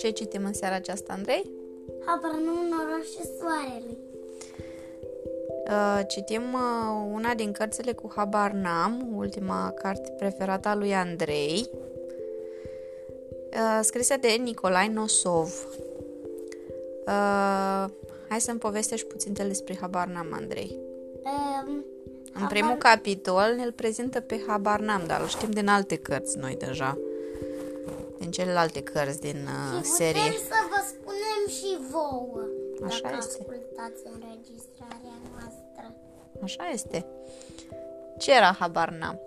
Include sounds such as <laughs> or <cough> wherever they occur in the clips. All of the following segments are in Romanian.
Ce citim în seara aceasta, Andrei? Habar nu un oraș soarelui. Uh, citim uh, una din cărțile cu Habar N-am, ultima carte preferată a lui Andrei, uh, scrisă de Nicolae Nosov. Uh, hai să-mi povestești puțin despre Habar N-am, Andrei. Um, În primul capitol ne-l prezintă pe Habar N-am, dar îl știm din alte cărți noi deja. Din celelalte cărți din uh, și serie. putem să vă spunem și vouă. Așa dacă este. ascultați înregistrarea noastră. Așa este. Ce era Habar N-am?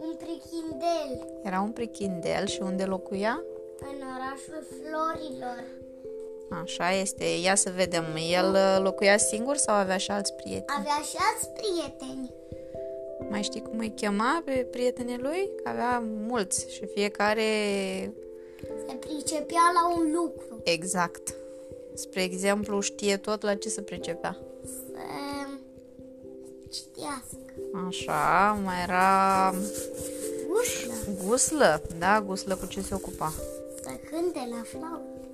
Un prichindel Era un prichindel și unde locuia? în orașul Florilor. Așa este. Ia să vedem. El uh, locuia singur sau avea și alți prieteni? Avea și alți prieteni. Mai știi cum îi chema pe prietenii lui? Că avea mulți și fiecare Se pricepea la un lucru. exact. Spre exemplu, știe tot la ce se pricepea. Să citească. Așa, mai era Ușlă. guslă. Da, guslă cu ce se ocupa? Să cânte la flaută.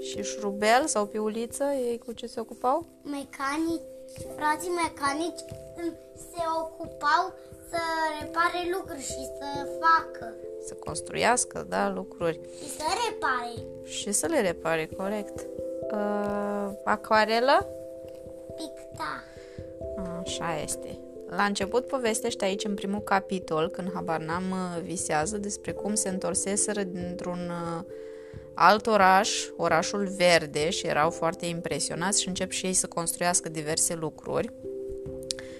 Și șrubel sau piuliță, ei cu ce se ocupau? Mecanici, frații mecanici mm, se ocupau să repare lucruri și să facă. Să construiască, da, lucruri. Și să repare. Și să le repare, corect. Uh, acvarelă? Picta. Așa este. La început povestește aici în primul capitol, când habar n-am uh, visează despre cum se întorseseră dintr-un uh, alt oraș, orașul verde, și erau foarte impresionați și încep și ei să construiască diverse lucruri.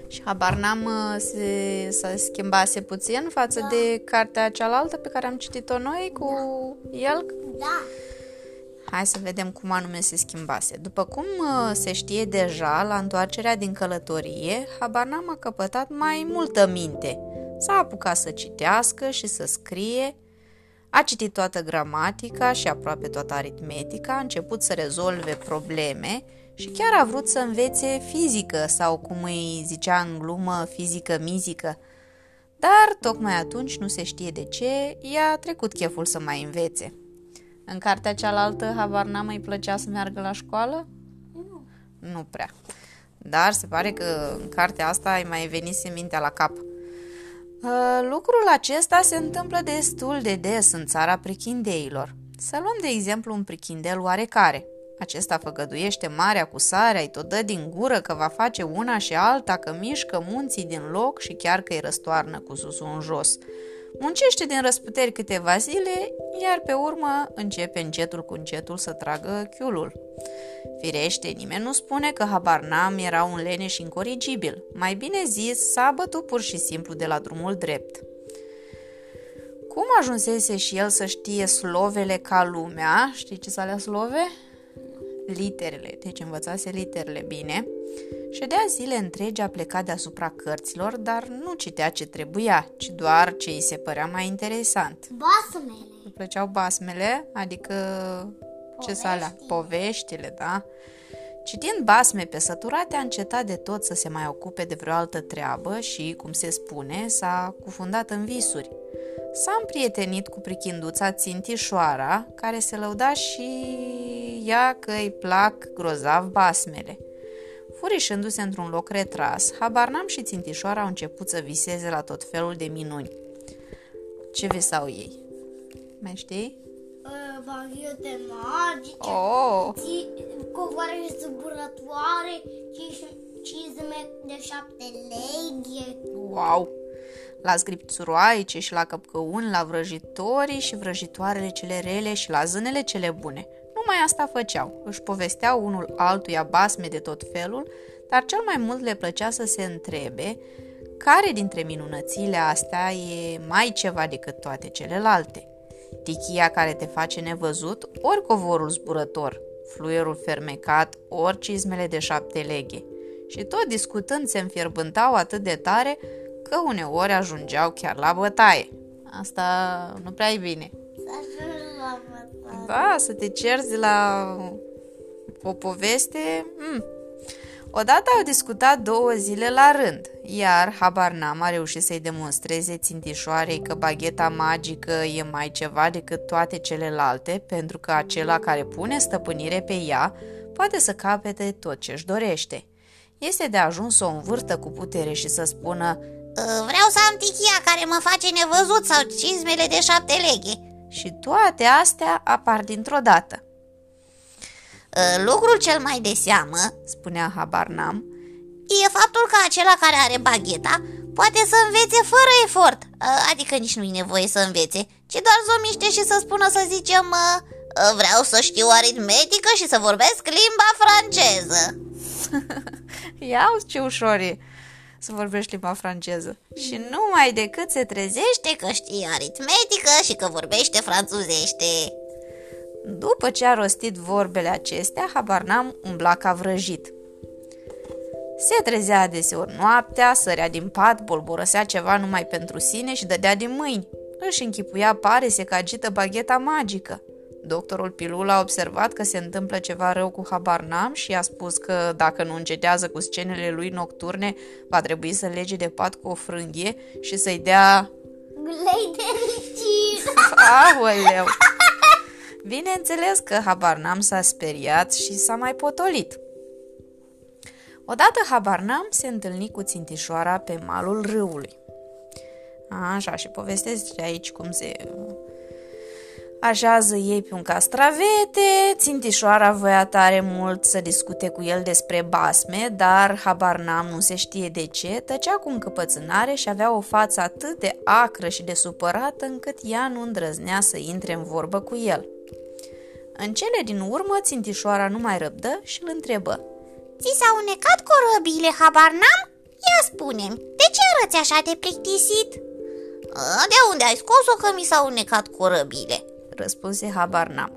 Și habar n-am uh, se, să schimbase puțin față Da. de cartea cealaltă pe care am citit-o noi cu el, Da. Hai să vedem cum anume se schimbase. După cum uh, se știe deja, la întoarcerea din călătorie, Habanam a căpătat mai multă minte. S-a apucat să citească și să scrie, a citit toată gramatica și aproape toată aritmetica, a început să rezolve probleme și chiar a vrut să învețe fizică sau, cum îi zicea în glumă, fizică-mizică. Dar tocmai atunci, nu se știe de ce, i-a trecut cheful să mai învețe. În cartea cealaltă, habar n-am mai plăcea să meargă la școală? Nu. Nu prea. Dar se pare că în cartea asta ai mai venise mintea la cap. Uh, Lucrul acesta se întâmplă destul de des în țara prichindeilor. Să luăm de exemplu un prichindel oarecare. Acesta făgăduiește marea cu sarea, îi tot dă din gură că va face una și alta, că mișcă munții din loc și chiar că îi răstoarnă cu susul în jos. Muncește din răsputeri câteva zile, iar pe urmă începe încetul cu încetul să tragă chiulul. Firește, nimeni nu spune că habar n-am era un leneș incorrigibil. Mai bine zis, s-a bătut pur și simplu de la drumul drept. Cum ajunsese și el să știe slovele ca lumea? Știi ce s alea slove? Literele, deci învățase literele bine. Ședea zile întregi a plecat deasupra cărților, dar nu citea ce trebuia, ci doar ce îi se părea mai interesant. Basmele. Îi plăceau basmele, adică ce să alea, poveștile, da? Citind basme pe săturate, a încetat de tot să se mai ocupe de vreo altă treabă și, cum se spune, s-a cufundat în visuri. S-a împrietenit cu prichinduța Țintișoara, care se lăuda și ea că îi plac grozav basmele. Furișându-se într-un loc retras, Habarnam și Țintișoara au început să viseze la tot felul de minuni. Ce visau ei? Mai știi? Baghete magice. Oh! ți- Covoare zburătoare. ci- Cizme de șapte leghe. Wow! La scripțuroaice și la căpcăuni, la vrăjitorii și vrăjitoarele cele rele și la zânele cele bune. Numai asta făceau. Își povesteau unul altuia basme de tot felul, dar cel mai mult le plăcea să se întrebe care dintre minunățile astea e mai ceva decât toate celelalte. Tichia care te face nevăzut, ori covorul zburător, fluierul fermecat, ori cizmele de șapte leghe. Și tot discutând se înfierbântau atât de tare că uneori ajungeau chiar la bătaie. Asta nu prea e bine. Să ajungi la bătaie. Da, să te cerzi de la o poveste. Mm. Odată au discutat două zile la rând, iar habar n-am a reușit să-i demonstreze țintișoarei că bagheta magică e mai ceva decât toate celelalte, pentru că acela care pune stăpânire pe ea poate să capete tot ce își dorește. Este de ajuns să o învârtă cu putere și să spună "Ă, Vreau să am tichia care mă face nevăzut sau cizmele de șapte leghe și toate astea apar dintr-o dată. Ă, lucrul cel mai de seamă, spunea habar n-am, e faptul că acela care are bagheta poate să învețe fără efort, ă, adică nici nu e nevoie să învețe, ci doar să o miște și să spună, să zicem, vreau să știu aritmetică și să vorbesc limba franceză. <laughs> Ia ce ușor e să vorbești limba franceză. Și numai decât se trezește că știe aritmetică și că vorbește franțuzește. După ce a rostit vorbele acestea, habar n-am umbla ca vrăjit. Se trezea adeseori noaptea, sărea din pat, bolborăsea ceva numai pentru sine și dădea din mâini. Își închipuia pare se că agită bagheta magică. Doctorul Pilul a observat că se întâmplă ceva rău cu habar n-am și a spus că dacă nu încetează cu scenele lui nocturne, va trebui să lege de pat cu o frânghie și să-i dea... Glei de ricin! Aoleu! Bineînțeles că habar n-am s-a speriat și s-a mai potolit. Odată habar n-am se întâlni cu țintișoara pe malul râului. Așa, și povestesc aici cum se Așează ei pe un castravete, țintișoara voia tare mult să discute cu el despre basme, dar habar n-am, nu se știe de ce, tăcea cu încăpățânare și avea o față atât de acră și de supărată încât ea nu îndrăznea să intre în vorbă cu el. În cele din urmă, țintișoara nu mai răbdă și îl întrebă. Ți s-au unecat corăbile, habar n-am? Ia spune de ce arăți așa de plictisit? De unde ai scos-o că mi s-au unecat corăbile? răspunse habar n-am.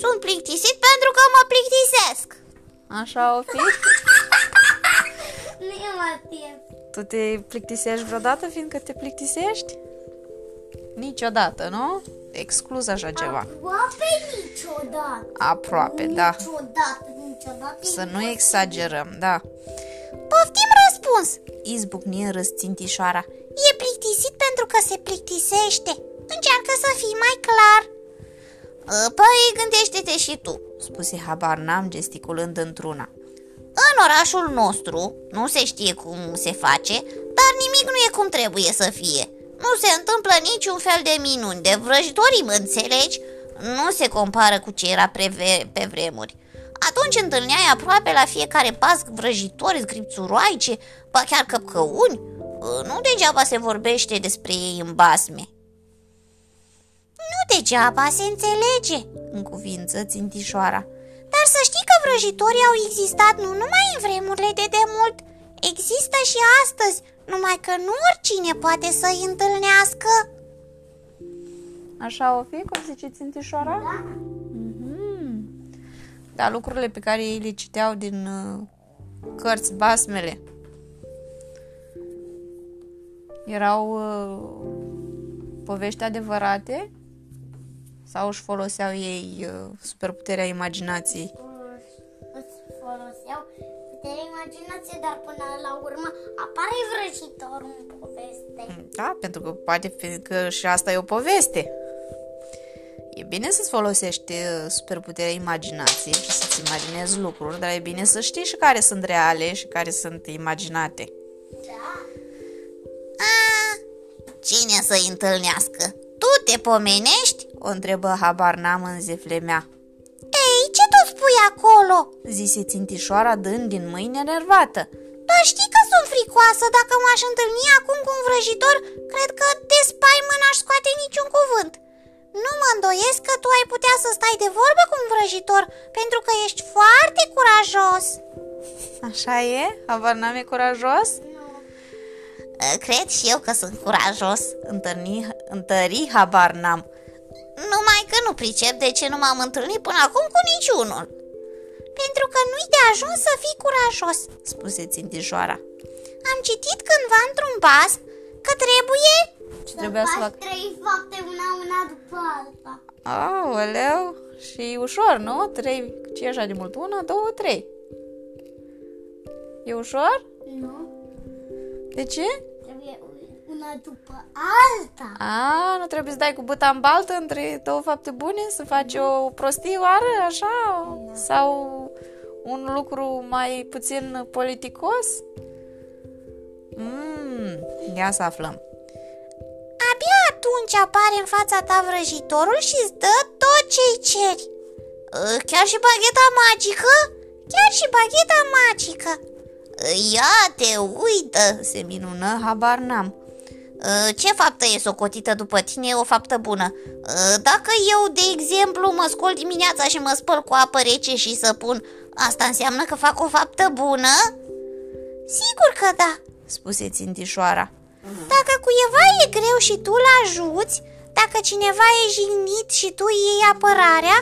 Sunt plictisit pentru că mă plictisesc. Așa o fi? <laughs> nu e mai Tu te plictisești vreodată fiindcă te plictisești? Niciodată, nu? Exclus așa ceva. Aproape niciodată. Aproape, da. Niciodată, niciodată. Să nu exagerăm, da. Poftim răspuns, izbucni în răsțintișoara. E plictisit pentru că se plictisește. Încearcă să fii mai clar ă, Păi gândește-te și tu Spuse habar n-am gesticulând într-una În orașul nostru nu se știe cum se face Dar nimic nu e cum trebuie să fie Nu se întâmplă niciun fel de minuni De vrăjitorii, mă înțelegi? Nu se compară cu ce era preve- pe vremuri atunci întâlneai aproape la fiecare pas vrăjitori, zgripțuroaice, ba chiar căpcăuni. Ă, nu degeaba se vorbește despre ei în basme. Nu degeaba se înțelege, în cuvință țintișoara. Dar să știi că vrăjitorii au existat nu numai în vremurile de demult, există și astăzi, numai că nu oricine poate să-i întâlnească. Așa o fi, cum zice țintișoara? Da. Mm-hmm. Dar lucrurile pe care ei le citeau din uh, cărți, basmele, erau uh, povești adevărate sau își foloseau ei uh, superputerea imaginației? Îți foloseau puterea imaginației, dar până la urmă apare vrăjitor în poveste. Mm, da, pentru că poate fi că și asta e o poveste. E bine să-ți folosești uh, superputerea imaginației și să-ți imaginezi lucruri, dar e bine să știi și care sunt reale și care sunt imaginate. Da. A, cine să-i întâlnească? Tu te pomenești? O întrebă habar n-am în zeflemea. Ei, ce tu spui acolo? Zise țintișoara dând din mâini enervată. Doar știi că sunt fricoasă dacă m-aș întâlni acum cu un vrăjitor, cred că de spaimă n-aș scoate niciun cuvânt. Nu mă îndoiesc că tu ai putea să stai de vorbă cu un vrăjitor, pentru că ești foarte curajos. Așa e? Habar n-am e curajos? Cred și eu că sunt curajos Întâlni, Întări habar n-am Numai că nu pricep de ce nu m-am întâlnit până acum cu niciunul Pentru că nu-i de ajuns să fii curajos Spuse țintișoara Am citit cândva într-un bas că trebuie Ce trebuia să fac? trei fapte una una după alta Aoleu, și ușor, nu? Trei, ce e așa de mult? Una, două, trei E ușor? Nu De ce? Trebuie una după alta. A, nu trebuie să dai cu buta în baltă între două fapte bune? Să faci o prostioară, așa? Sau un lucru mai puțin politicos? Mmm, ia să aflăm. Abia atunci apare în fața ta vrăjitorul și îți dă tot ce-i ceri. Uh, Chiar și bagheta magică? Chiar și bagheta magică. Uh, Ia te uită, Se minună, habar n-am. Uh, Ce faptă e socotită după tine e o faptă bună? Uh, Dacă eu, de exemplu, mă scol dimineața și mă spăl cu apă rece și să pun, asta înseamnă că fac o faptă bună? Sigur că da. Spuse țintișoara. Dacă cuiva e greu și tu îl ajuți, dacă cineva e jignit și tu îi iei apărarea,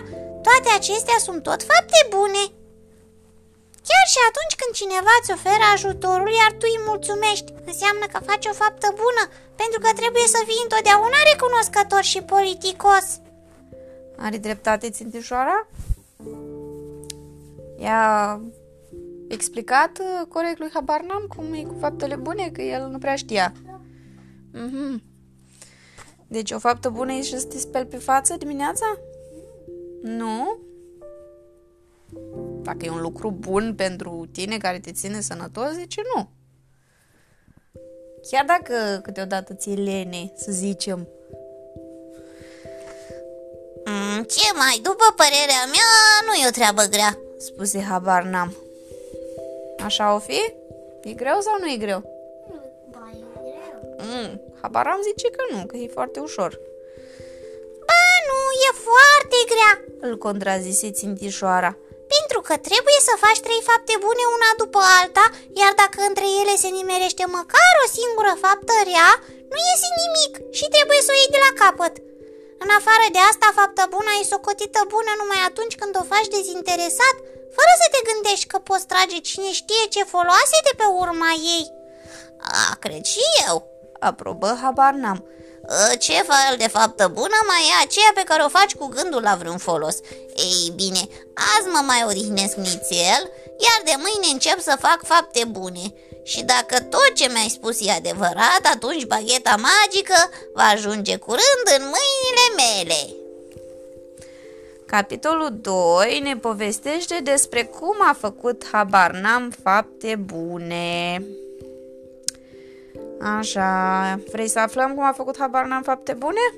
toate acestea sunt tot fapte bune. Chiar și atunci când cineva îți oferă ajutorul, iar tu îi mulțumești, înseamnă că faci o faptă bună, pentru că trebuie să fii întotdeauna recunoscător și politicos. Are dreptate țintișoara? I-a explicat uh, corect lui Habar n-am cum e cu faptele bune, că el nu prea știa. Mhm. Deci o faptă bună e și să te speli pe față dimineața? Nu? Dacă e un lucru bun pentru tine care te ține sănătos, de ce nu? Chiar dacă câteodată ți-e lene, să zicem, Mm, ce mai, după părerea mea, nu e o treabă grea. spuse habar n-am. Așa o fi? E greu sau nu e greu? Ba, e greu. Mm, habar am zice că nu, că e foarte ușor. Ba, nu, e foarte grea. Îl contrazise țintișoara. Pentru că trebuie să faci trei fapte bune una după alta, iar dacă între ele se nimerește măcar o singură faptă rea, nu iese nimic și trebuie să o iei de la capăt. În afară de asta, fapta bună e socotită bună numai atunci când o faci dezinteresat, fără să te gândești că poți trage cine știe ce foloase de pe urma ei. A, cred și eu. Aprobă, habar n-am. A, Ce fel de faptă bună mai e aceea pe care o faci cu gândul la vreun folos? Ei bine, azi mă mai odihnesc nițel, iar de mâine încep să fac fapte bune. Și dacă tot ce mi-ai spus e adevărat, atunci bagheta magică va ajunge curând în mâinile mele. Capitolul 2 ne povestește despre cum a făcut habar n-am fapte bune. Așa, vrei să aflăm cum a făcut habar n-am fapte bune?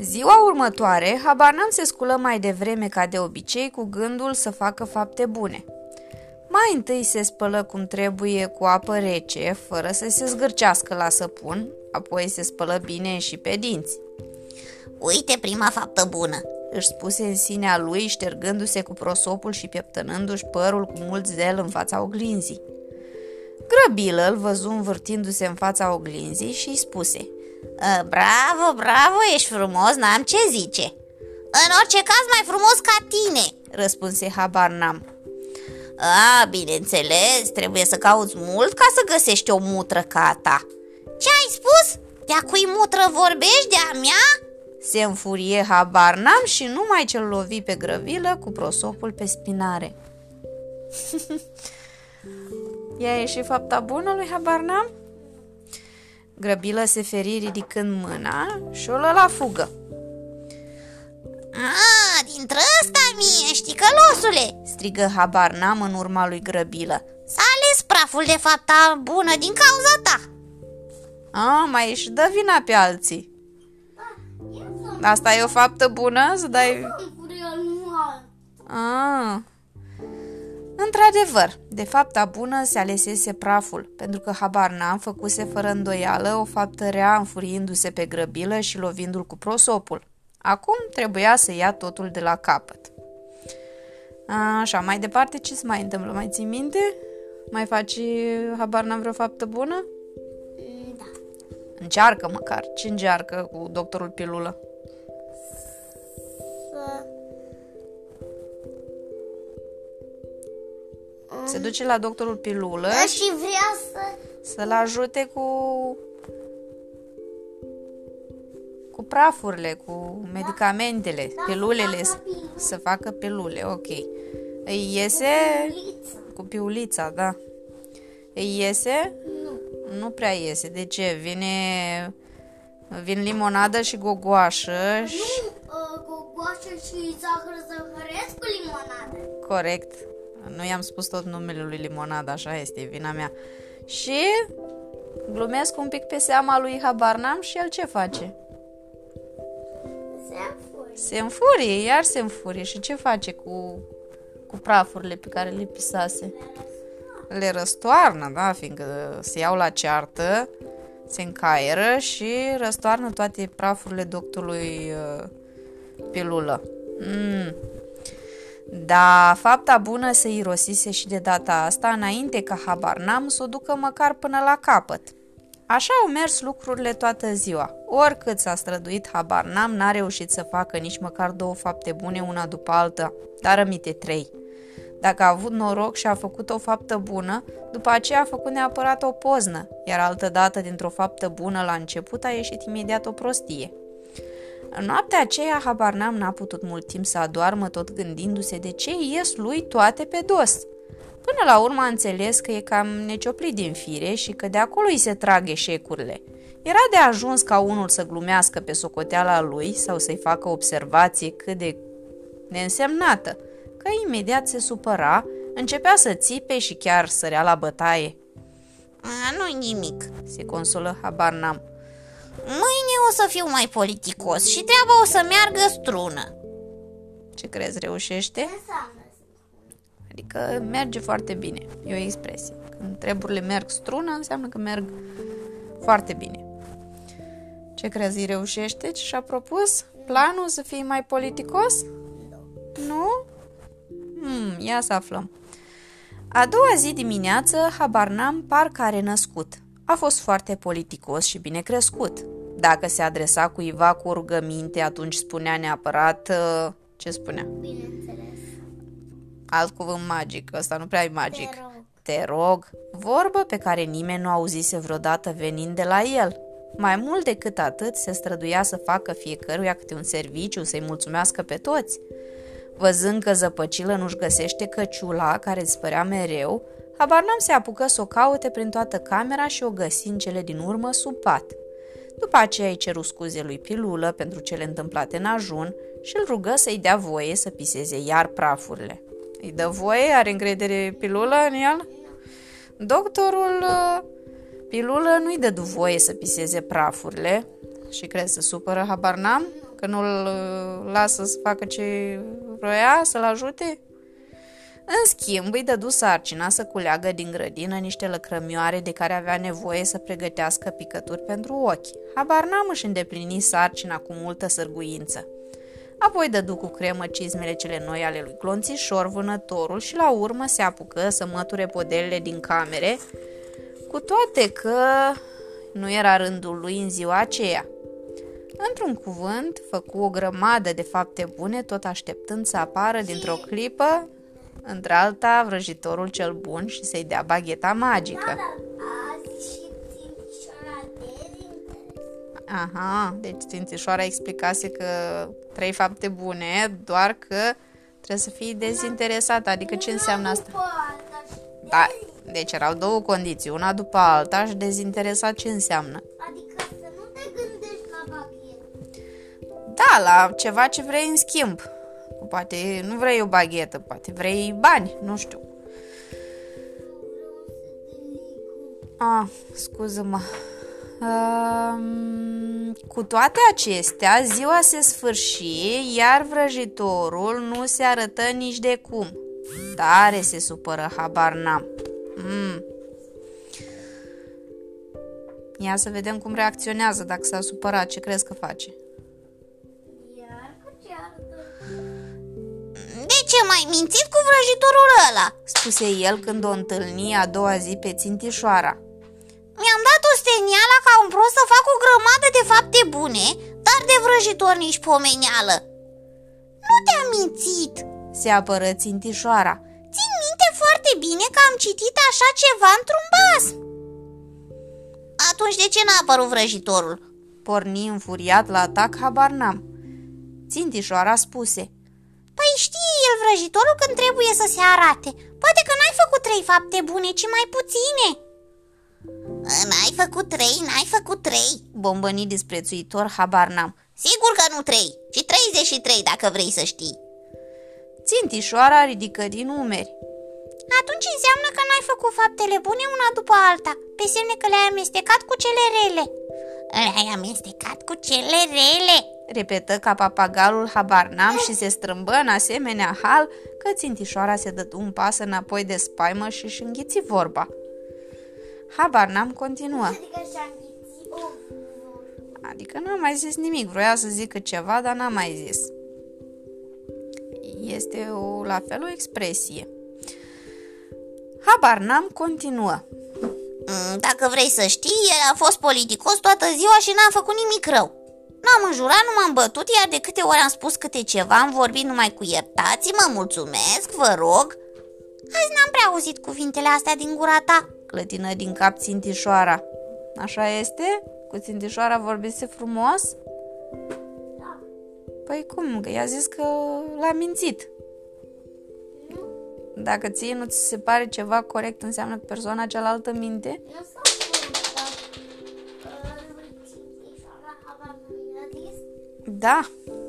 Ziua următoare, habar n-am se sculă mai devreme ca de obicei cu gândul să facă fapte bune. Mai întâi se spălă cum trebuie cu apă rece, fără să se zgârcească la săpun, apoi se spălă bine și pe dinți. Uite prima faptă bună. își spuse în sinea lui, ștergându-se cu prosopul și pieptănându-și părul cu mult zel în fața oglinzii. Grăbilă îl văzu învârtindu-se în fața oglinzii și îi spuse "A, Bravo, bravo, ești frumos, n-am ce zice. În orice caz mai frumos ca tine. Răspunse habar n-am. A, bineînțeles, trebuie să cauți mult ca să găsești o mutră ca a ta. Ce ai spus? De-a cui mutră vorbești? De-a mea? Se înfurie habar n-am și numai ce-l lovi pe grăbilă cu prosopul pe spinare. <laughs> Ea e și fapta bună lui habar n-am? Grăbilă se feri ridicând mâna și o lă la fugă. A, dintre ăsta mie, șticălosule! Strigă habar n-am în urma lui grăbilă. S-a ales praful de fapta bună din cauza ta. A, mai își dă vina pe alții. Asta e o faptă bună? Să dai... Eu nu alt. Ah. Într-adevăr, de fapta bună se alesese praful, pentru că habar n-am făcuse fără îndoială o faptă rea înfuriindu-se pe grăbilă și lovindu-l cu prosopul. Acum trebuia să ia totul de la capăt. Așa, mai departe ce se mai întâmplă? Mai ții minte? Mai faci habar n-am vreo faptă bună? Mm, Da. Încearcă măcar. Ce încearcă cu doctorul pilulă? Să... Se duce la doctorul pilulă Da, și vrea să... să-l ajute cu cu prafurile, cu medicamentele, Da, pilulele, să să, facă pilule. să facă pilule, ok. Îi iese Liță. cu piulița, da. Îi iese? Nu. Nu prea iese. De ce? Vine, vin limonadă și gogoașă și... Nu, uh, gogoașă și zahăr zahăresc cu limonadă. Corect. Nu i-am spus tot numele lui limonadă, așa este, e vina mea. Și glumesc un pic pe seama lui Habar n-am și el ce face? Se afuri. Se înfurie, iar se înfurie. Și ce face cu, cu prafurile pe care le pisase? Le răstoarnă, da, fiindcă se iau la ceartă, se încaieră și răstoarnă toate prafurile doctorului uh, pilulă. Mm. Da, fapta bună se irosise și de data asta, înainte ca habar n-am să o ducă măcar până la capăt. Așa au mers lucrurile toată ziua. Oricât s-a străduit, habar n-am, n-a reușit să facă nici măcar două fapte bune una după alta, dar rămite trei. Dacă a avut noroc și a făcut o faptă bună, după aceea a făcut neapărat o poznă, iar altădată dintr-o faptă bună la început a ieșit imediat o prostie. În noaptea aceea, habar n-am n-a putut mult timp să adoarmă tot gândindu-se de ce ies lui toate pe dos. Până la urmă a înțeles că e cam necioplit din fire și că de acolo îi se trag eșecurile. Era de ajuns ca unul să glumească pe socoteala lui sau să-i facă observație cât de neînsemnată, că imediat se supăra, începea să țipe și chiar sărea la bătaie. A, nu nimic. Se consolă, habar n-am. Mâine o să fiu mai politicos și treaba o să meargă strună. Ce crezi, reușește? Ce înseamnă? Adică merge foarte bine. E o expresie. Când treburile merg strună, înseamnă că merg foarte bine. Ce crezi, îi reușește ce și-a propus? Planul să fie mai politicos? Nu? Hmm, ia să aflăm. A doua zi dimineață, habar n-am, parcă are născut. A fost foarte politicos și bine crescut. Dacă se adresa cuiva cu o rugăminte, atunci spunea neapărat... uh, Ce spunea? Bineînțeles. Alt cuvânt magic, ăsta nu prea e magic. Te rog. Te rog, vorbă pe care nimeni nu auzise vreodată venind de la el. Mai mult decât atât, se străduia să facă fiecăruia câte un serviciu, să-i mulțumească pe toți. Văzând că zăpăcilă nu-și găsește căciula, care îți părea mereu, habar n-am se apucă să o caute prin toată camera și o găsi în cele din urmă sub pat. După aceea îi ceru scuze lui Pilulă pentru cele întâmplate în ajun și îl rugă să-i dea voie să piseze iar prafurile. Îi dă voie? Are încredere Pilulă în el? Doctorul uh, Pilulă nu-i dădu voie să piseze prafurile și crezi să supără, habar n-am, că nu-l uh, lasă să facă ce vroia, să-l ajute? În schimb, îi dădu sarcina să culeagă din grădină niște lăcrămioare de care avea nevoie să pregătească picături pentru ochi. Habar n-am își îndeplini sarcina cu multă sârguință. Apoi dădu cu cremă cizmele cele noi ale lui Clonțișor, vânătorul și la urmă se apucă să măture podelele din camere, cu toate că nu era rândul lui în ziua aceea. Într-un cuvânt, făcu o grămadă de fapte bune, tot așteptând să apară dintr-o clipă, într-alta, vrăjitorul cel bun și să-i dea bagheta magică. Dar azi și țintișoara dezinteres. Aha, deci Țințișoara explicase că trei fapte bune, doar că trebuie să fii dezinteresat, adică ce înseamnă asta? După alta și Da, deci erau două condiții, una după alta și dezinteresat ce înseamnă? Adică să nu te gândești la baghetă. Da, la ceva ce vrei în schimb. Poate nu vrei o baghetă, poate vrei bani, nu știu. Ah, scuză-mă. Um, cu toate acestea, ziua se sfârși, iar vrăjitorul nu se arătă nici de cum. Tare se supără, habar n-am. Mm. Ia să vedem cum reacționează dacă s-a supărat, ce crezi că face? Ce mai mințit cu vrăjitorul ăla? spuse el când o întâlni a doua zi pe țintișoara. Mi-am dat o steniala ca un prost să fac o grămadă de fapte bune, dar de vrăjitor nici pomeneală. Nu te-am mințit. Se apără țintișoara. Țin minte foarte bine că am citit așa ceva într-un bas. Atunci de ce n-a apărut vrăjitorul? Porni înfuriat la atac, habar n-am. Țintișoara spuse. Păi știe el vrăjitorul când trebuie să se arate. Poate că n-ai făcut trei fapte bune, ci mai puține. N-ai făcut trei, n-ai făcut trei. Bombăni disprețuitor, habar n-am. Sigur că nu trei, ci 33 dacă vrei să știi. Țintișoara ridică din umeri. Atunci înseamnă că n-ai făcut faptele bune una după alta Pe semne că le-ai amestecat cu cele rele Le-ai amestecat cu cele rele Repetă ca papagalul habar n-am și se strâmbă în asemenea hal că țintișoara se dădu un pas înapoi de spaimă și își înghiți vorba. Habar n-am continuă. Adică și-a înghițit o Adică n-am mai zis nimic, vroia să zică ceva, dar n-am mai zis. Este o, la fel o expresie. Habar n-am continuă. Mm, Dacă vrei să știi, el a fost politicos toată ziua și n-a făcut nimic rău N-am înjurat, nu m-am bătut, iar de câte ori am spus câte ceva, am vorbit numai cu iertați-mă, mulțumesc, vă rog Azi n-am prea auzit cuvintele astea din gura ta Clătină din cap țintișoara. Așa este? Cu țintișoara vorbise frumos? Da. Păi cum? Că i-a zis că l-a mințit. Dacă ție nu ți se pare ceva corect, înseamnă că persoana cealaltă minte? Nu s-a spus că uh, lui Țintișoara habar nu mi-a zis Da, Nu,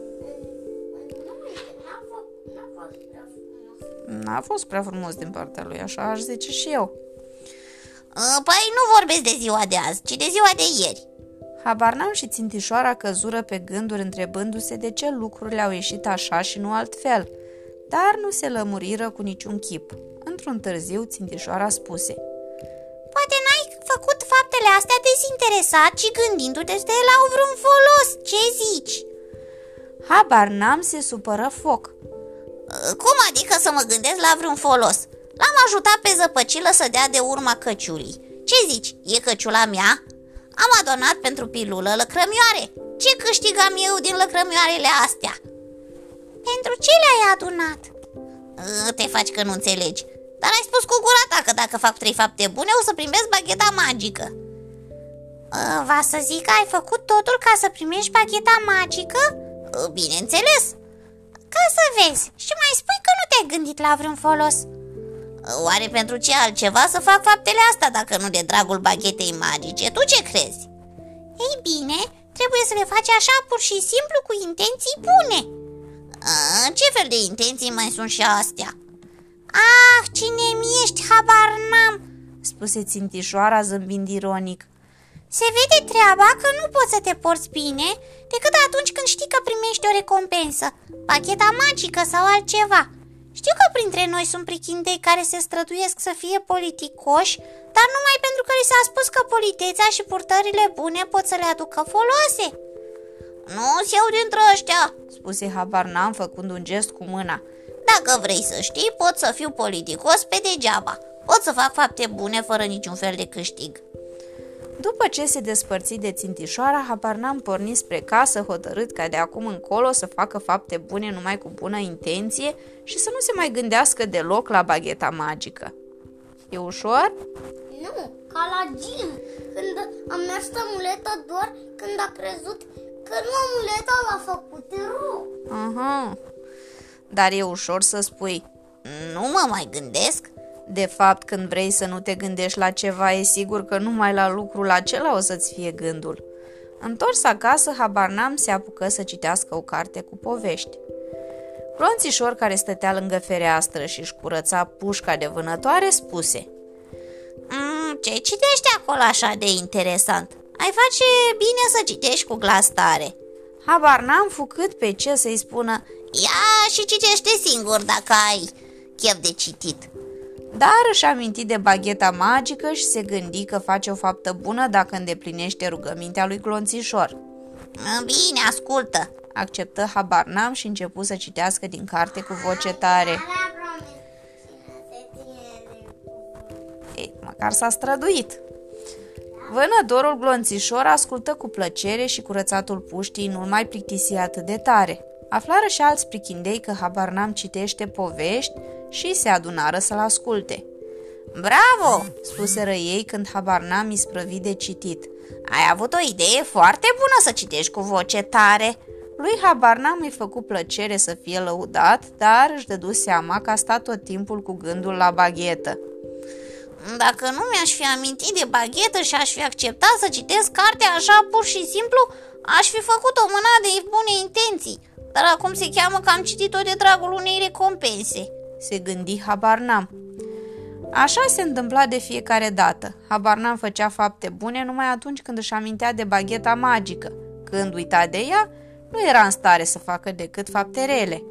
n-a fost, n-a fost prea frumos n-a fost prea frumos din partea lui, așa aș zice și eu. Uh, Păi nu vorbesc de ziua de azi, ci de ziua de ieri Habar n-am și țintișoara căzură pe gânduri întrebându-se de ce lucrurile au ieșit așa și nu altfel, dar nu se lămuriră cu niciun chip. Într-un târziu, țintișoara spuse Poate n-ai făcut faptele astea dezinteresat și gândindu-te să la vreun folos, ce zici? Habar n-am se supără foc. Uh, Cum adică să mă gândesc la vreun folos? L-am ajutat pe zăpăcilă să dea de urma căciulii Ce zici, e căciula mea? Am adonat pentru pilulă lăcrămioare Ce câștig am eu din lăcrămioarele astea? Pentru ce le-ai adunat? Uh, Te faci că nu înțelegi Dar ai spus cu gura ta că dacă fac trei fapte bune o să primesc bagheta magică Uh, Va să zic că ai făcut totul ca să primești bagheta magică? Uh, Bineînțeles Ca să vezi și mai spui că nu te-ai gândit la vreun folos Oare pentru ce altceva să fac faptele astea dacă nu de dragul baghetei magice? Tu ce crezi? Ei bine, trebuie să le faci așa pur și simplu cu intenții bune A, Ce fel de intenții mai sunt și astea? Ah, cine mi ești, habar n-am spuse țintișoara zâmbind ironic. Se vede treaba că nu poți să te porți bine decât atunci când știi că primești o recompensă, pacheta magică sau altceva. Știu că printre noi sunt prichindei care se străduiesc să fie politicoși, dar numai pentru că li s-a spus că politețea și purtările bune pot să le aducă foloase. Nu-s eu dintre ăștia, Spuse habar n-am făcând un gest cu mâna. Dacă vrei să știi, pot să fiu politicos pe degeaba. Pot să fac fapte bune fără niciun fel de câștig. După ce se despărți de țintișoara, habar n-am pornit spre casă, hotărât ca de acum încolo să facă fapte bune numai cu bună intenție și să nu se mai gândească deloc la bagheta magică. E ușor? Nu, ca la gym Când am mers amuletă doar când a crezut că nu amuleta l-a făcut rău Aha. Dar e ușor să spui, Nu mă mai gândesc. de fapt, când vrei să nu te gândești la ceva, e sigur că numai la lucrul acela o să-ți fie gândul. Întors acasă, habar n-am se apucă să citească o carte cu povești. Glonțișor, care stătea lângă fereastră și își curăța pușca de vânătoare, spuse Mm, ce citești acolo așa de interesant? Ai face bine să citești cu glas tare. Habar n-am fucât pe ce să-i spună, Ia și citește singur dacă ai chef de citit. dar își aminti de bagheta magică și se gândi că face o faptă bună dacă îndeplinește rugămintea lui Glonțișor. Mm, Bine, ascultă. Acceptă habar n-am și începu să citească din carte cu voce tare. Alea promis Cine se ține de cuvânt Ei, măcar s-a străduit. Vânătorul glonțișor ascultă cu plăcere și curățatul puștii nu mai plictisi atât de tare. Aflară și alți prichindei că habar n-am citește povești și se adunară să-l asculte. Bravo! Spuseră ei când habar n-am isprăvit de citit. Ai avut o idee foarte bună să citești cu voce tare. Lui habar n-am îi făcut plăcere să fie lăudat, dar își dădu seama că a stat tot timpul cu gândul la baghetă. Dacă nu mi-aș fi amintit de baghetă și aș fi acceptat să citesc cartea așa pur și simplu, aș fi făcut o mână de bune intenții. Dar acum se cheamă că am citit-o de dragul unei recompense. Se gândi, habar n-am. Așa se întâmpla de fiecare dată. Habar n-am făcea fapte bune numai atunci când își amintea de bagheta magică. Când uita de ea, nu era în stare să facă decât fapte rele.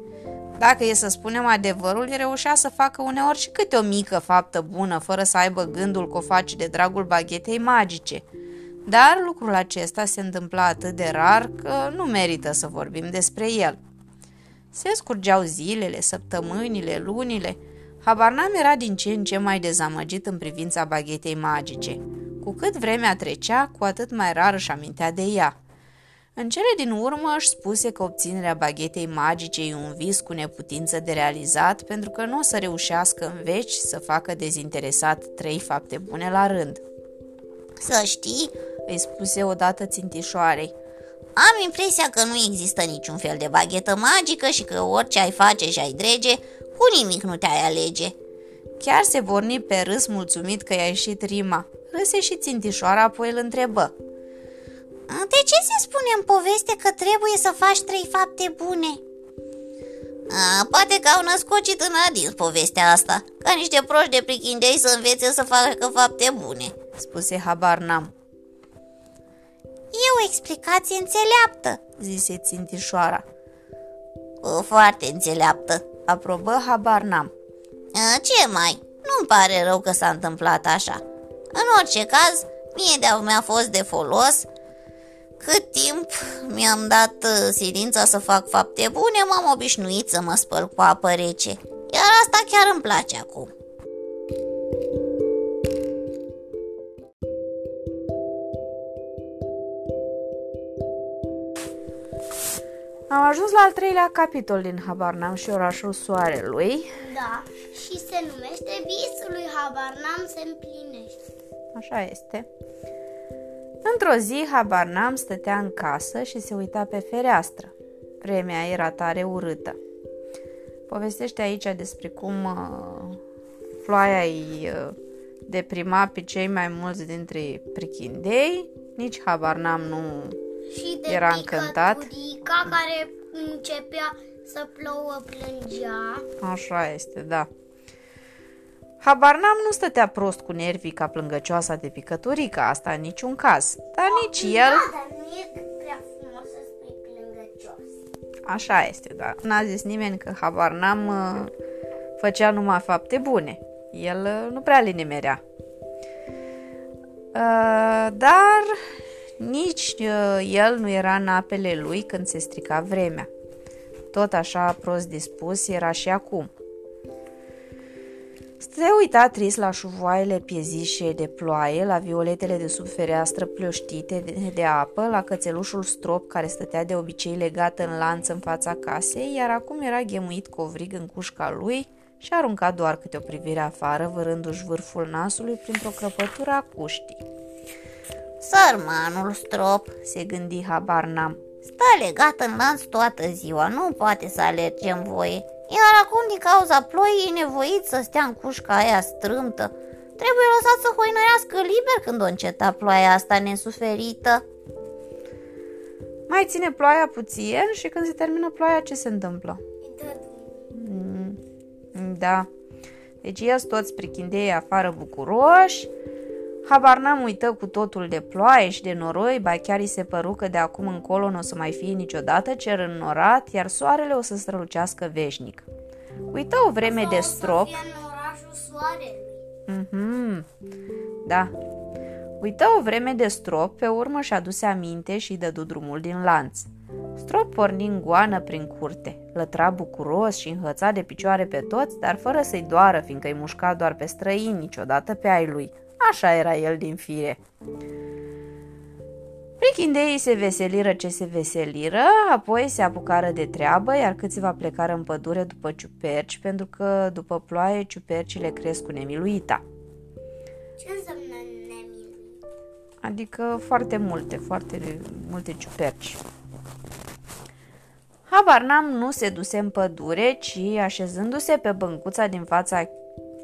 Dacă e să spunem adevărul, reușea să facă uneori și câte o mică faptă bună, fără să aibă gândul că o face de dragul baghetei magice. Dar lucrul acesta se întâmpla atât de rar că nu merită să vorbim despre el. Se scurgeau zilele, săptămânile, lunile. Habarnam era din ce în ce mai dezamăgit în privința baghetei magice. Cu cât vremea trecea, cu atât mai rar își amintea de ea. În cele din urmă își spuse că obținerea baghetei magice e un vis cu neputință de realizat pentru că nu o să reușească în veci să facă dezinteresat trei fapte bune la rând. Să știi, îi spuse odată țintișoarei, am impresia că nu există niciun fel de baghetă magică și că orice ai face și ai drege, cu nimic nu te-ai alege. Chiar se vorni pe râs mulțumit că i-a ieșit rima. Râse și țintișoara, apoi îl întrebă. De ce se spune în poveste că trebuie să faci trei fapte bune? A, poate că au născocit în adins povestea asta, ca niște proști de prichindei să învețe să facă fapte bune, spuse habar n-am. E o explicație înțeleaptă, zise țintișoara. O, foarte înțeleaptă, aprobă habar n-am. A, ce mai? Nu-mi pare rău că s-a întâmplat așa. În orice caz, mie de mi-a fost de folos cât timp mi-am dat uh, silința să fac fapte bune, m-am obișnuit să mă spăl cu apă rece. Iar asta chiar îmi place acum. Am ajuns la al treilea capitol din Habarnam și orașul soarelui. Da, și se numește Visul lui Habarnam se împlinește. Așa este. Într-o zi, habar n-am, stătea în casă și se uita pe fereastră. Vremea era tare urâtă. Povestește aici despre cum uh, ploaia îi uh, deprima pe cei mai mulți dintre prichindei. Nici habar n-am nu și de era încântat. care începea să plouă plângea. Așa este, da. Habar n-am nu stătea prost cu nervii ca plângăcioasa de picăturica, asta în niciun caz. Dar oh, nici da, el... dar nu e prea frumos să spui plângăcios. Așa este, da. N-a zis nimeni că habar n-am uh, făcea numai fapte bune. El uh, nu prea le nimerea. Uh, dar nici uh, el nu era în apele lui când se strica vremea. Tot așa prost dispus era și acum – se uita trist la șuvoaiele piezișe de ploaie, la violetele de sub fereastră plioștite de, de apă, la cățelușul strop care stătea de obicei legat în lanț în fața casei, iar acum era ghemuit covrig în cușca lui și arunca doar câte o privire afară, vărându-și vârful nasului printr-o crăpătură a cuștii. Sărmanul strop, se gândi habar n-am. Stă legat în lanț toată ziua, nu poate să alerge în voie. Iar acum, din cauza ploii, e nevoit să stea în cușca aia strâmtă. Trebuie lăsat să hoinăiască liber când o înceta ploaia asta nesuferită. Mai ține ploaia puțin și când se termină ploaia, ce se întâmplă? Mm, da. Deci ies toți prichindei afară bucuroși, Habar n-am uită cu totul de ploaie și de noroi, ba chiar îi se păru că de acum încolo nu o să mai fie niciodată cer înnorat, iar soarele o să strălucească veșnic. Uită o vreme de strop. Mhm, da. Uită o vreme de strop, pe urmă și aduse aminte și dădu drumul din lanț. Strop porni în goană prin curte, lătra bucuros și înhăța de picioare pe toți, dar fără să-i doară, fiindcă îi mușca doar pe străini, niciodată pe ai lui – Așa era el din fire. Prichindeii se veseliră ce se veseliră, apoi se apucară de treabă, iar câțiva plecară în pădure după ciuperci, pentru că după ploaie ciupercile cresc cu nemiluita. Ce înseamnă nemiluita? Adică foarte multe, foarte multe ciuperci. Habar n-am nu se duse în pădure, ci așezându-se pe băncuța din fața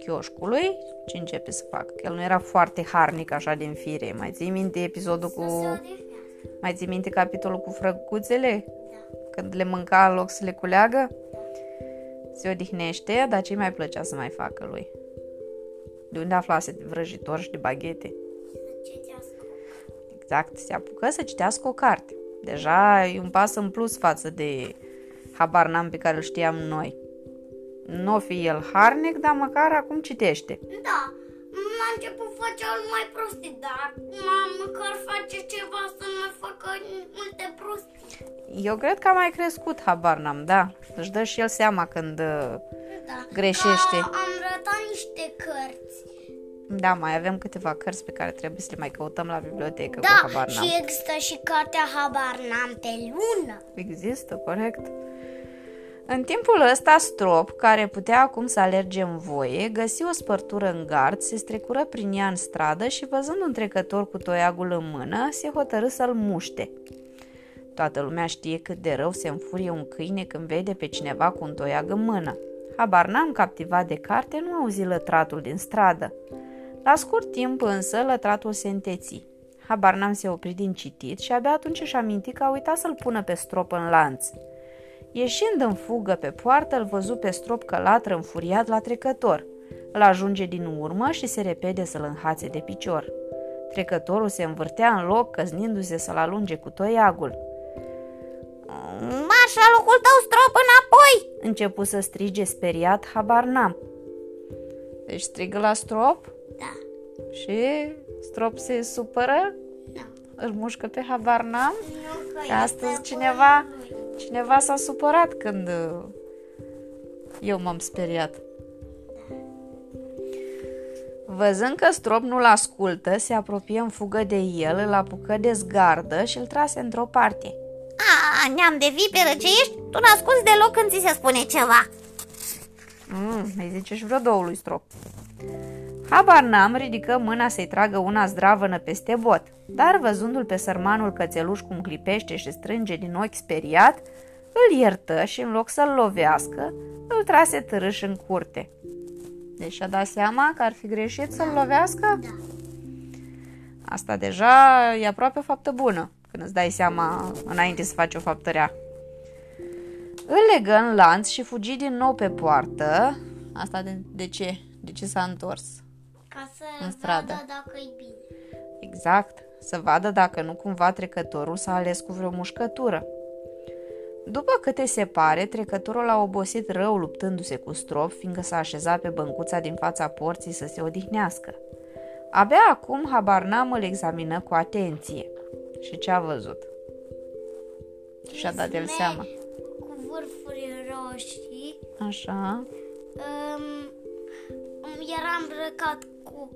chioșcului, ce începe să facă. Că el nu era foarte harnic așa din fire. Mai ții minte episodul cu... Să se odihnească. Mai ții minte capitolul cu frăcuțele? Da. Când le mânca în loc să le culeagă? Se odihnește, dar ce mai plăcea să mai facă lui? De unde aflase de vrăjitor și de baghete? Să citească. Exact, se apucă să citească o carte. Deja e un pas în plus față de habar n-am pe care îl știam noi. Nu o fi el harnic, dar măcar acum citește. Da, la început făcea mai prostii, dar acum măcar face ceva să nu mai facă multe prostii. Eu cred că a mai crescut, habar n-am, da. Își dă și el seama când... uh, Da. Greșește. Ca am rătat niște cărți. Da, mai avem câteva cărți pe care trebuie să le mai căutăm la bibliotecă, cu Da, habar n-am. și există și cartea Habar n-am pe lună. Există, corect. În timpul ăsta, Strop, care putea acum să alerge în voie, găsi o spărtură în gard, se strecură prin ea în stradă și, văzând un trecător cu toiagul în mână, se hotărâ să-l muște. Toată lumea știe cât de rău se înfurie un câine când vede pe cineva cu un toiag în mână. Habar n-am captivat de carte, nu auzi lătratul din stradă. La scurt timp însă, lătratul se înteți. Habar n-am se opri din citit și abia atunci își aminti că a uitat să-l pună pe strop în lanț. Ieșind în fugă pe poartă, îl văzu pe strop că latră înfuriat la trecător. Îl ajunge din urmă și se repede să-l înhațe de picior. Trecătorul se învârtea în loc, căznindu-se să-l alunge cu toiagul. Marș la locul tău, strop înapoi! Începu să strige speriat, habar n-am. Deci strigă la strop Da. și strop se supără, Da. îl mușcă pe habar n-am. Nu că Că astăzi este cineva, voia lui. Cineva s-a supărat când uh, eu m-am speriat. Văzând că strop nu-l ascultă, se apropie în fugă de el, îl apucă de zgardă și îl trase într-o parte. A, neam de viperă ce ești? Tu n-asculți deloc când ți se spune ceva. Mm, îi zice și vreo două lui strop. Habar n-am, ridică mâna să-i tragă una zdravănă peste bot, dar văzându-l pe sărmanul cățeluș cum clipește și strânge din ochi speriat, îl iertă și în loc să-l lovească, îl trase târâș în curte. Deci și-a dat seama că ar fi greșit să-l lovească? Da. Asta deja e aproape o faptă bună, când îți dai seama înainte să faci o faptă rea. Îl legă în lanț și fugi din nou pe poartă. Asta de, de ce? De ce s-a întors? Ca să În stradă. vadă dacă e bine. Exact, să vadă dacă nu cumva trecătorul s-a ales cu vreo mușcătură. După câte se pare, trecătorul a obosit rău luptându-se cu strop, fiindcă s-a așezat pe băncuța din fața porții să se odihnească. Abia acum habar n-am îl examină cu atenție. Și ce a văzut? Și-a dat el Pisme seama. Cu vârfuri roșii. Așa. Um, era îmbrăcat cu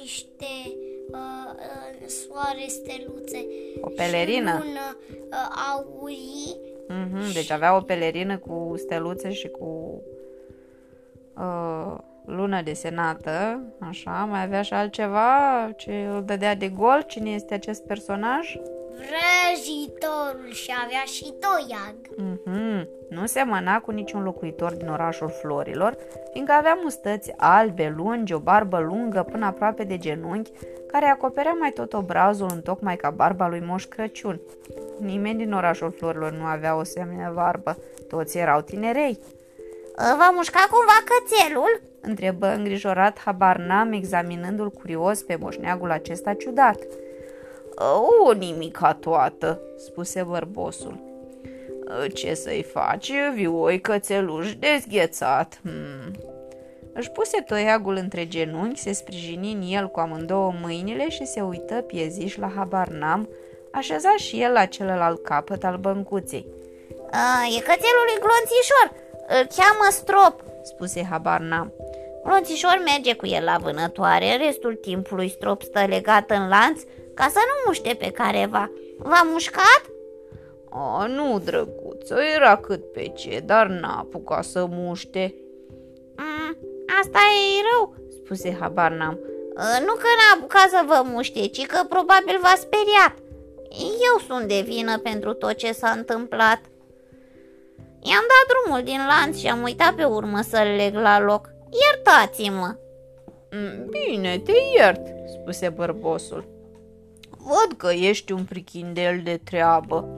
niște uh, uh, soare, steluțe O pelerină? și lună uh, aurii. Mhm, deci avea o pelerină cu steluțe și cu uh, lună desenată, așa, mai avea și altceva ce îl dădea de gol. Cine este acest personaj? Vrăjitorul și avea și toiag. Mhm, nu semăna cu niciun locuitor din orașul florilor, fiindcă avea mustăți albe, lungi, o barbă lungă până aproape de genunchi, care acoperea mai tot obrazul în tocmai ca barba lui Moș Crăciun. Nimeni din orașul florilor nu avea o asemenea barbă, toți erau tinerei. Va mușca cumva cățelul? Întrebă îngrijorat habar n-am examinându-l curios pe moșneagul acesta ciudat. O, nimica toată, spuse bărbosul. Ce să-i faci, vioi cățeluș dezghețat. Hmm. Își puse toiagul între genunchi, se sprijini în el cu amândouă mâinile și se uită pieziș la habar n-am, așeza și el la celălalt capăt al băncuței. A, e cățelul lui Glonțișor. Îl cheamă Strop. Spuse habar n-am. Glonțișor merge cu el la vânătoare, restul timpului Strop stă legat în lanț ca să nu muște pe careva. V-a mușcat? A, nu, drăguță, era cât pe ce, dar n-a apucat să muște. Mm, asta e rău, spuse habar n-am. "A, Nu că n-a apucat să vă muște, ci că probabil v-a speriat. Eu sunt de vină pentru tot ce s-a întâmplat. I-am dat drumul din lanț și am uitat pe urmă să-l leg la loc. Iertați-mă! "Mm, Bine, te iert, spuse bărbosul. Văd că ești un prichindelț de treabă.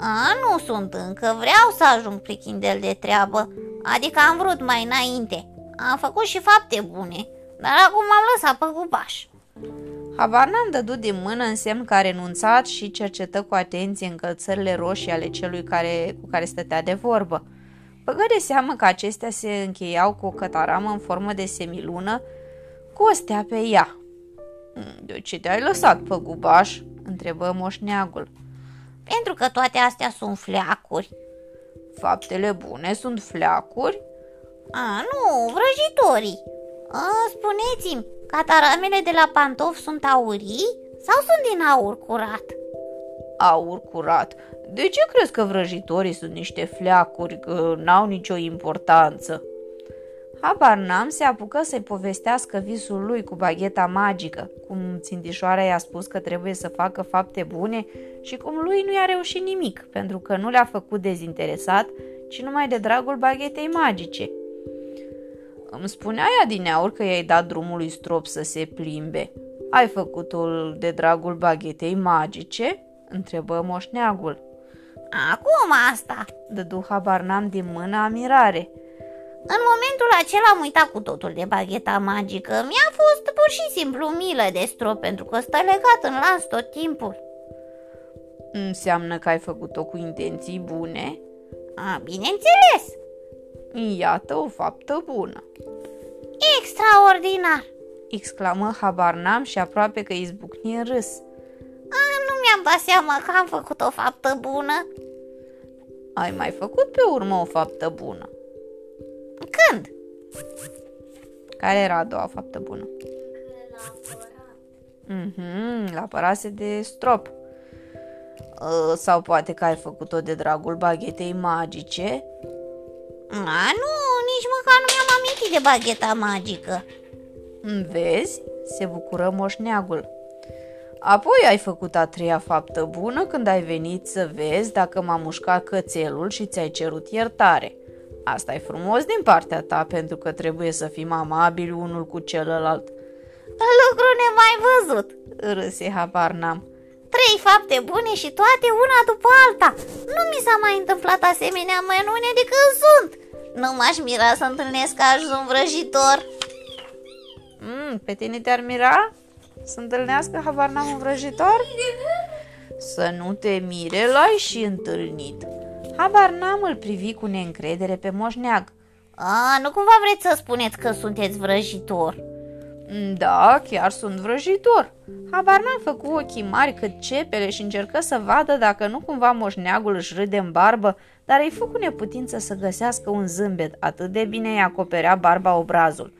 A, nu sunt încă, vreau să ajung prichindel de treabă, adică am vrut mai înainte. Am făcut și fapte bune, dar acum am lăsat pe gubaș. Habar n-am dădut din mână în semn că a renunțat și cercetă cu atenție încălțările roșii ale celui care, cu care stătea de vorbă. Băgă de seamă că acestea se încheiau cu o cătaramă în formă de semilună cu o stea pe ea. De ce te-ai lăsat pe gubaș?" întrebă moșneagul. Pentru că toate astea sunt fleacuri. Faptele bune sunt fleacuri? A, nu, vrăjitorii. A, spuneți-mi, cataramele de la pantofi sunt aurii sau sunt din aur curat? Aur curat. De ce crezi că vrăjitorii sunt niște fleacuri, că n-au nicio importanță? Habar n-am se apucă să-i povestească visul lui cu bagheta magică, cum țintișoara i-a spus că trebuie să facă fapte bune și cum lui nu i-a reușit nimic, pentru că nu le-a făcut dezinteresat, ci numai de dragul baghetei magice. Îmi spunea ea din aur că i-ai dat drumul lui strop să se plimbe. Ai făcut-o de dragul baghetei magice? întrebă moșneagul. Acum asta, Dădu habar n-am din mână amirare. În momentul acela am uitat cu totul de bagheta magică. Mi-a fost pur și simplu milă de strop pentru că stă legat în las tot timpul. Înseamnă că ai făcut-o cu intenții bune? A, bineînțeles, Iată o faptă bună, extraordinar. exclamă habar n-am și aproape că izbucni în râs. A, nu mi-am dat seama că am făcut o faptă bună. Ai mai făcut pe urmă o faptă bună. Când? Care era a doua faptă bună? Mhm, la părase de strop. Uh, Sau poate că ai făcut-o de dragul baghetei magice? A, nu, nici măcar nu mi-am amintit de bagheta magică. Vezi? Se bucură moșneagul. Apoi ai făcut a treia faptă bună când ai venit să vezi dacă m-a mușcat cățelul și ți-ai cerut iertare. Asta e frumos din partea ta pentru că trebuie să fim amabili unul cu celălalt. Lucru nemai văzut. Râse habar n-am. Trei fapte bune și toate una după alta. Nu mi s-a mai întâmplat asemenea mănune de când sunt. Nu m-aș mira să întâlnesc așa un vrăjitor. Mm, pe tine te-ar mira să întâlnească habar n-am un vrăjitor? Să nu te mire, l-ai și întâlnit. Habar n-am îl privi cu neîncredere pe moșneag. A, nu cumva vreți să spuneți că sunteți vrăjitor? "Mm, Da, chiar sunt vrăjitor. Habar n-am făcut ochii mari cât cepele și încercă să vadă dacă nu cumva moșneagul își râde în barbă, dar îi făcu neputință să găsească un zâmbet, atât de bine îi acoperea barba obrazul.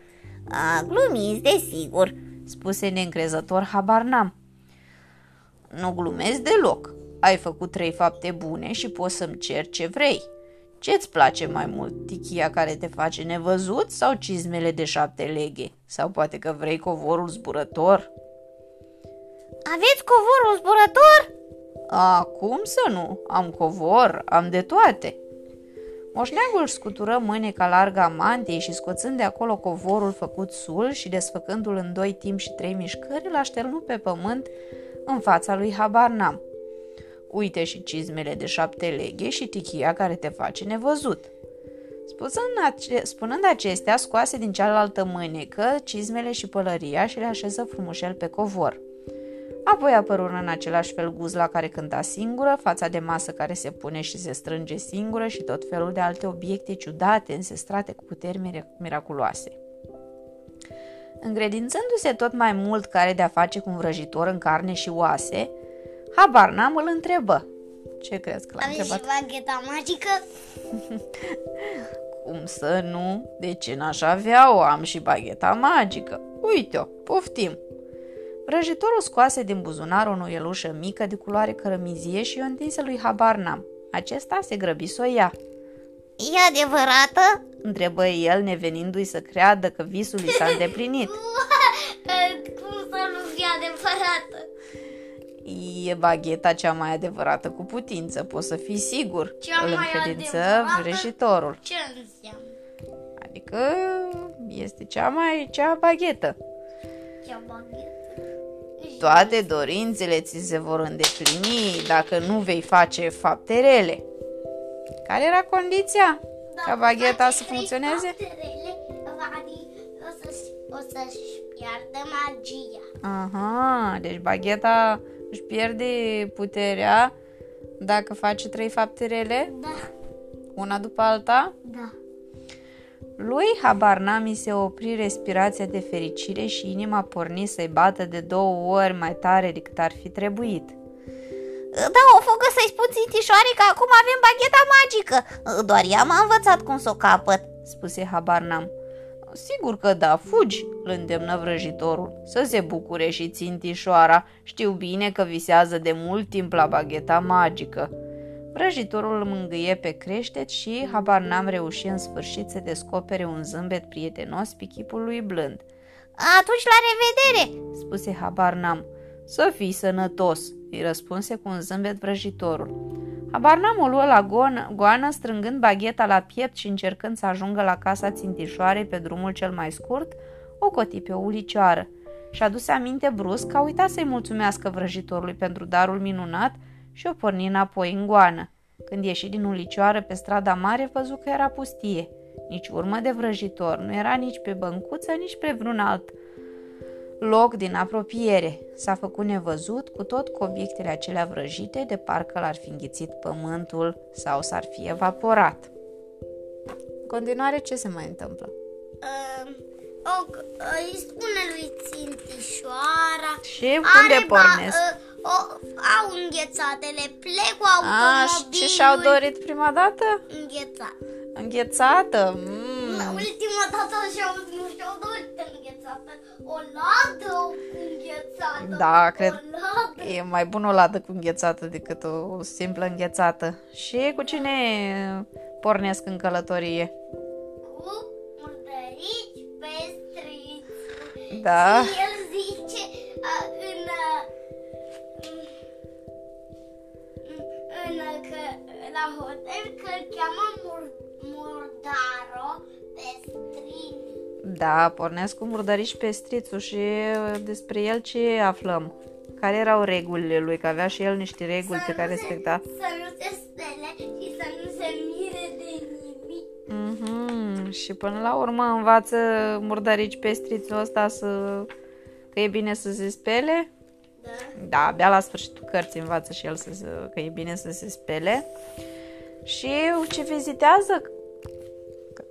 A, glumiți, desigur. Spuse neîncrezător, habar n-am. Nu glumesc deloc. Ai făcut trei fapte bune și poți să-mi cer ce vrei. Ce-ți place mai mult, tichia care te face nevăzut sau cizmele de șapte leghe? Sau poate că vrei covorul zburător? Aveți covorul zburător? Acum să nu, am covor, am de toate. Moșneagul își scutură mâneca largă a mantiei și scoțând de acolo covorul făcut sul și desfăcându-l în doi timp și trei mișcări, l așternu pe pământ în fața lui Habarnam. Uite și cizmele de șapte leghe și tichia care te face nevăzut. Spunând, ace- spunând acestea, scoase din cealaltă mânecă cizmele și pălăria și le așeză frumușel pe covor. Apoi apărură în același fel guzla care cânta singură, fața de masă care se pune și se strânge singură și tot felul de alte obiecte ciudate, însestrate cu puteri mira- miraculoase. Încredințându-se tot mai mult care de-a face cu un vrăjitor în carne și oase, habar n-am îl întrebă. Ce crezi că l-a Aveți și întrebat? bagheta magică? <laughs> Cum să nu? De ce n-aș avea-o? Am și bagheta magică. Uite-o, poftim. Vrăjitorul scoase din buzunar o nuielușă mică de culoare cărămizie și o întinse lui Habarnam. Acesta se grăbi să o ia. E adevărată? Întrebă el, nevenindu-i să creadă că visul i s-a <laughs> îndeplinit. Cum să nu fie adevărată? E bagheta cea mai adevărată cu putință, poți să fii sigur. Cea Îl mai încredință adevărată? vrăjitorul. Ce înseamnă? Adică este cea mai cea baghetă. Cea baghetă. Toate dorințele ți se vor îndeplini dacă nu vei face fapte rele. Care era condiția? Ca bagheta să funcționeze? O să-și, o să-și piardă magia. Aha, deci bagheta își pierde puterea dacă face trei fapte rele, Da, una după alta. da. Lui habar n-am, se opri respirația de fericire și inima porni să-i bată de două ori mai tare decât ar fi trebuit. Da, o fugă să-i spun țintișoare că acum avem bagheta magică. Doar ea m-a învățat cum să o capăt. spuse habar n-am. Sigur că da, fugi, îl îndemnă vrăjitorul. Să se bucure și țintișoara. Știu bine că visează de mult timp la bagheta magică. Vrăjitorul îl mângâie pe creștet și habar n-am reușit în sfârșit să descopere un zâmbet prietenos pe chipul lui blând. Atunci la revedere! spuse habar n-am. Să fii sănătos, îi răspunse cu un zâmbet vrăjitorul. Habar n-am o luă la goană, goană, strângând bagheta la piept și încercând să ajungă la casa țintișoarei pe drumul cel mai scurt, o coti pe o ulicioară. Și aduse aminte brusc că a uitat să-i mulțumească vrăjitorului pentru darul minunat și o porni înapoi în goană. Când ieși din ulicioară pe strada mare, văzu că era pustie. Nici urmă de vrăjitor, nu era nici pe băncuță, nici pe vreun alt loc din apropiere. S-a făcut nevăzut cu tot cu obiectele acelea vrăjite, de parcă l-ar fi înghițit pământul sau s-ar fi evaporat. În continuare, ce se mai întâmplă? Uh, o, îi spune lui Țintișoara. Și unde Are pornesc? Ba, uh, o, au înghețatele, plec cu Aș, automobilul. și ce și-au dorit prima dată? Înghețat. Înghețată? Mm. Ultima dată și-au, nu și-au dorit înghețată. O ladă înghețată. Da, cred O ladă. E mai bun o ladă cu înghețată decât o simplă înghețată. Și cu cine pornesc în călătorie? Cu murdărici pe striți. Da. Și el zice a, în, a, în, în că, la hotel că îl cheamă mur, Murdaro pe strini. Da, pornesc cu murdăriși pe strițul și despre el ce aflăm? Care erau regulile lui? Că avea și el niște reguli pe care respecta. Să nu se stele și să nu se mire de nimic. Mhm. Și până la urmă învață murdărici pe strițul ăsta să... că e bine să se spele. Da. Da, abia la sfârșitul cărții învață și el să, se- că e bine să se spele. Și ce vizitează?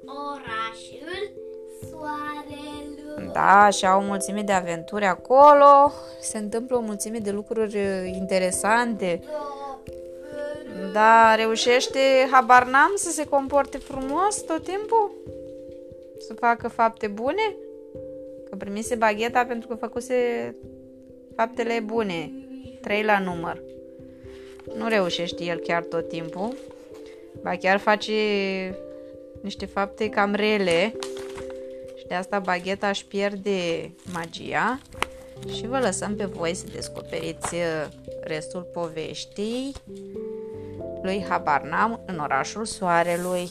Orașul Soarelui. Da, și au o mulțime de aventuri acolo. Se întâmplă o mulțime de lucruri uh, interesante. Da, reușește, habar n-am, să se comporte frumos tot timpul? Să facă fapte bune? Că primise bagheta pentru că făcuse faptele bune. Trei la număr. Nu reușește el chiar tot timpul. Ba chiar face niște fapte cam rele. Și de asta bagheta își pierde magia. Și vă lăsăm pe voi să descoperiți uh, restul poveștii lui Habarnam în orașul Soarelui.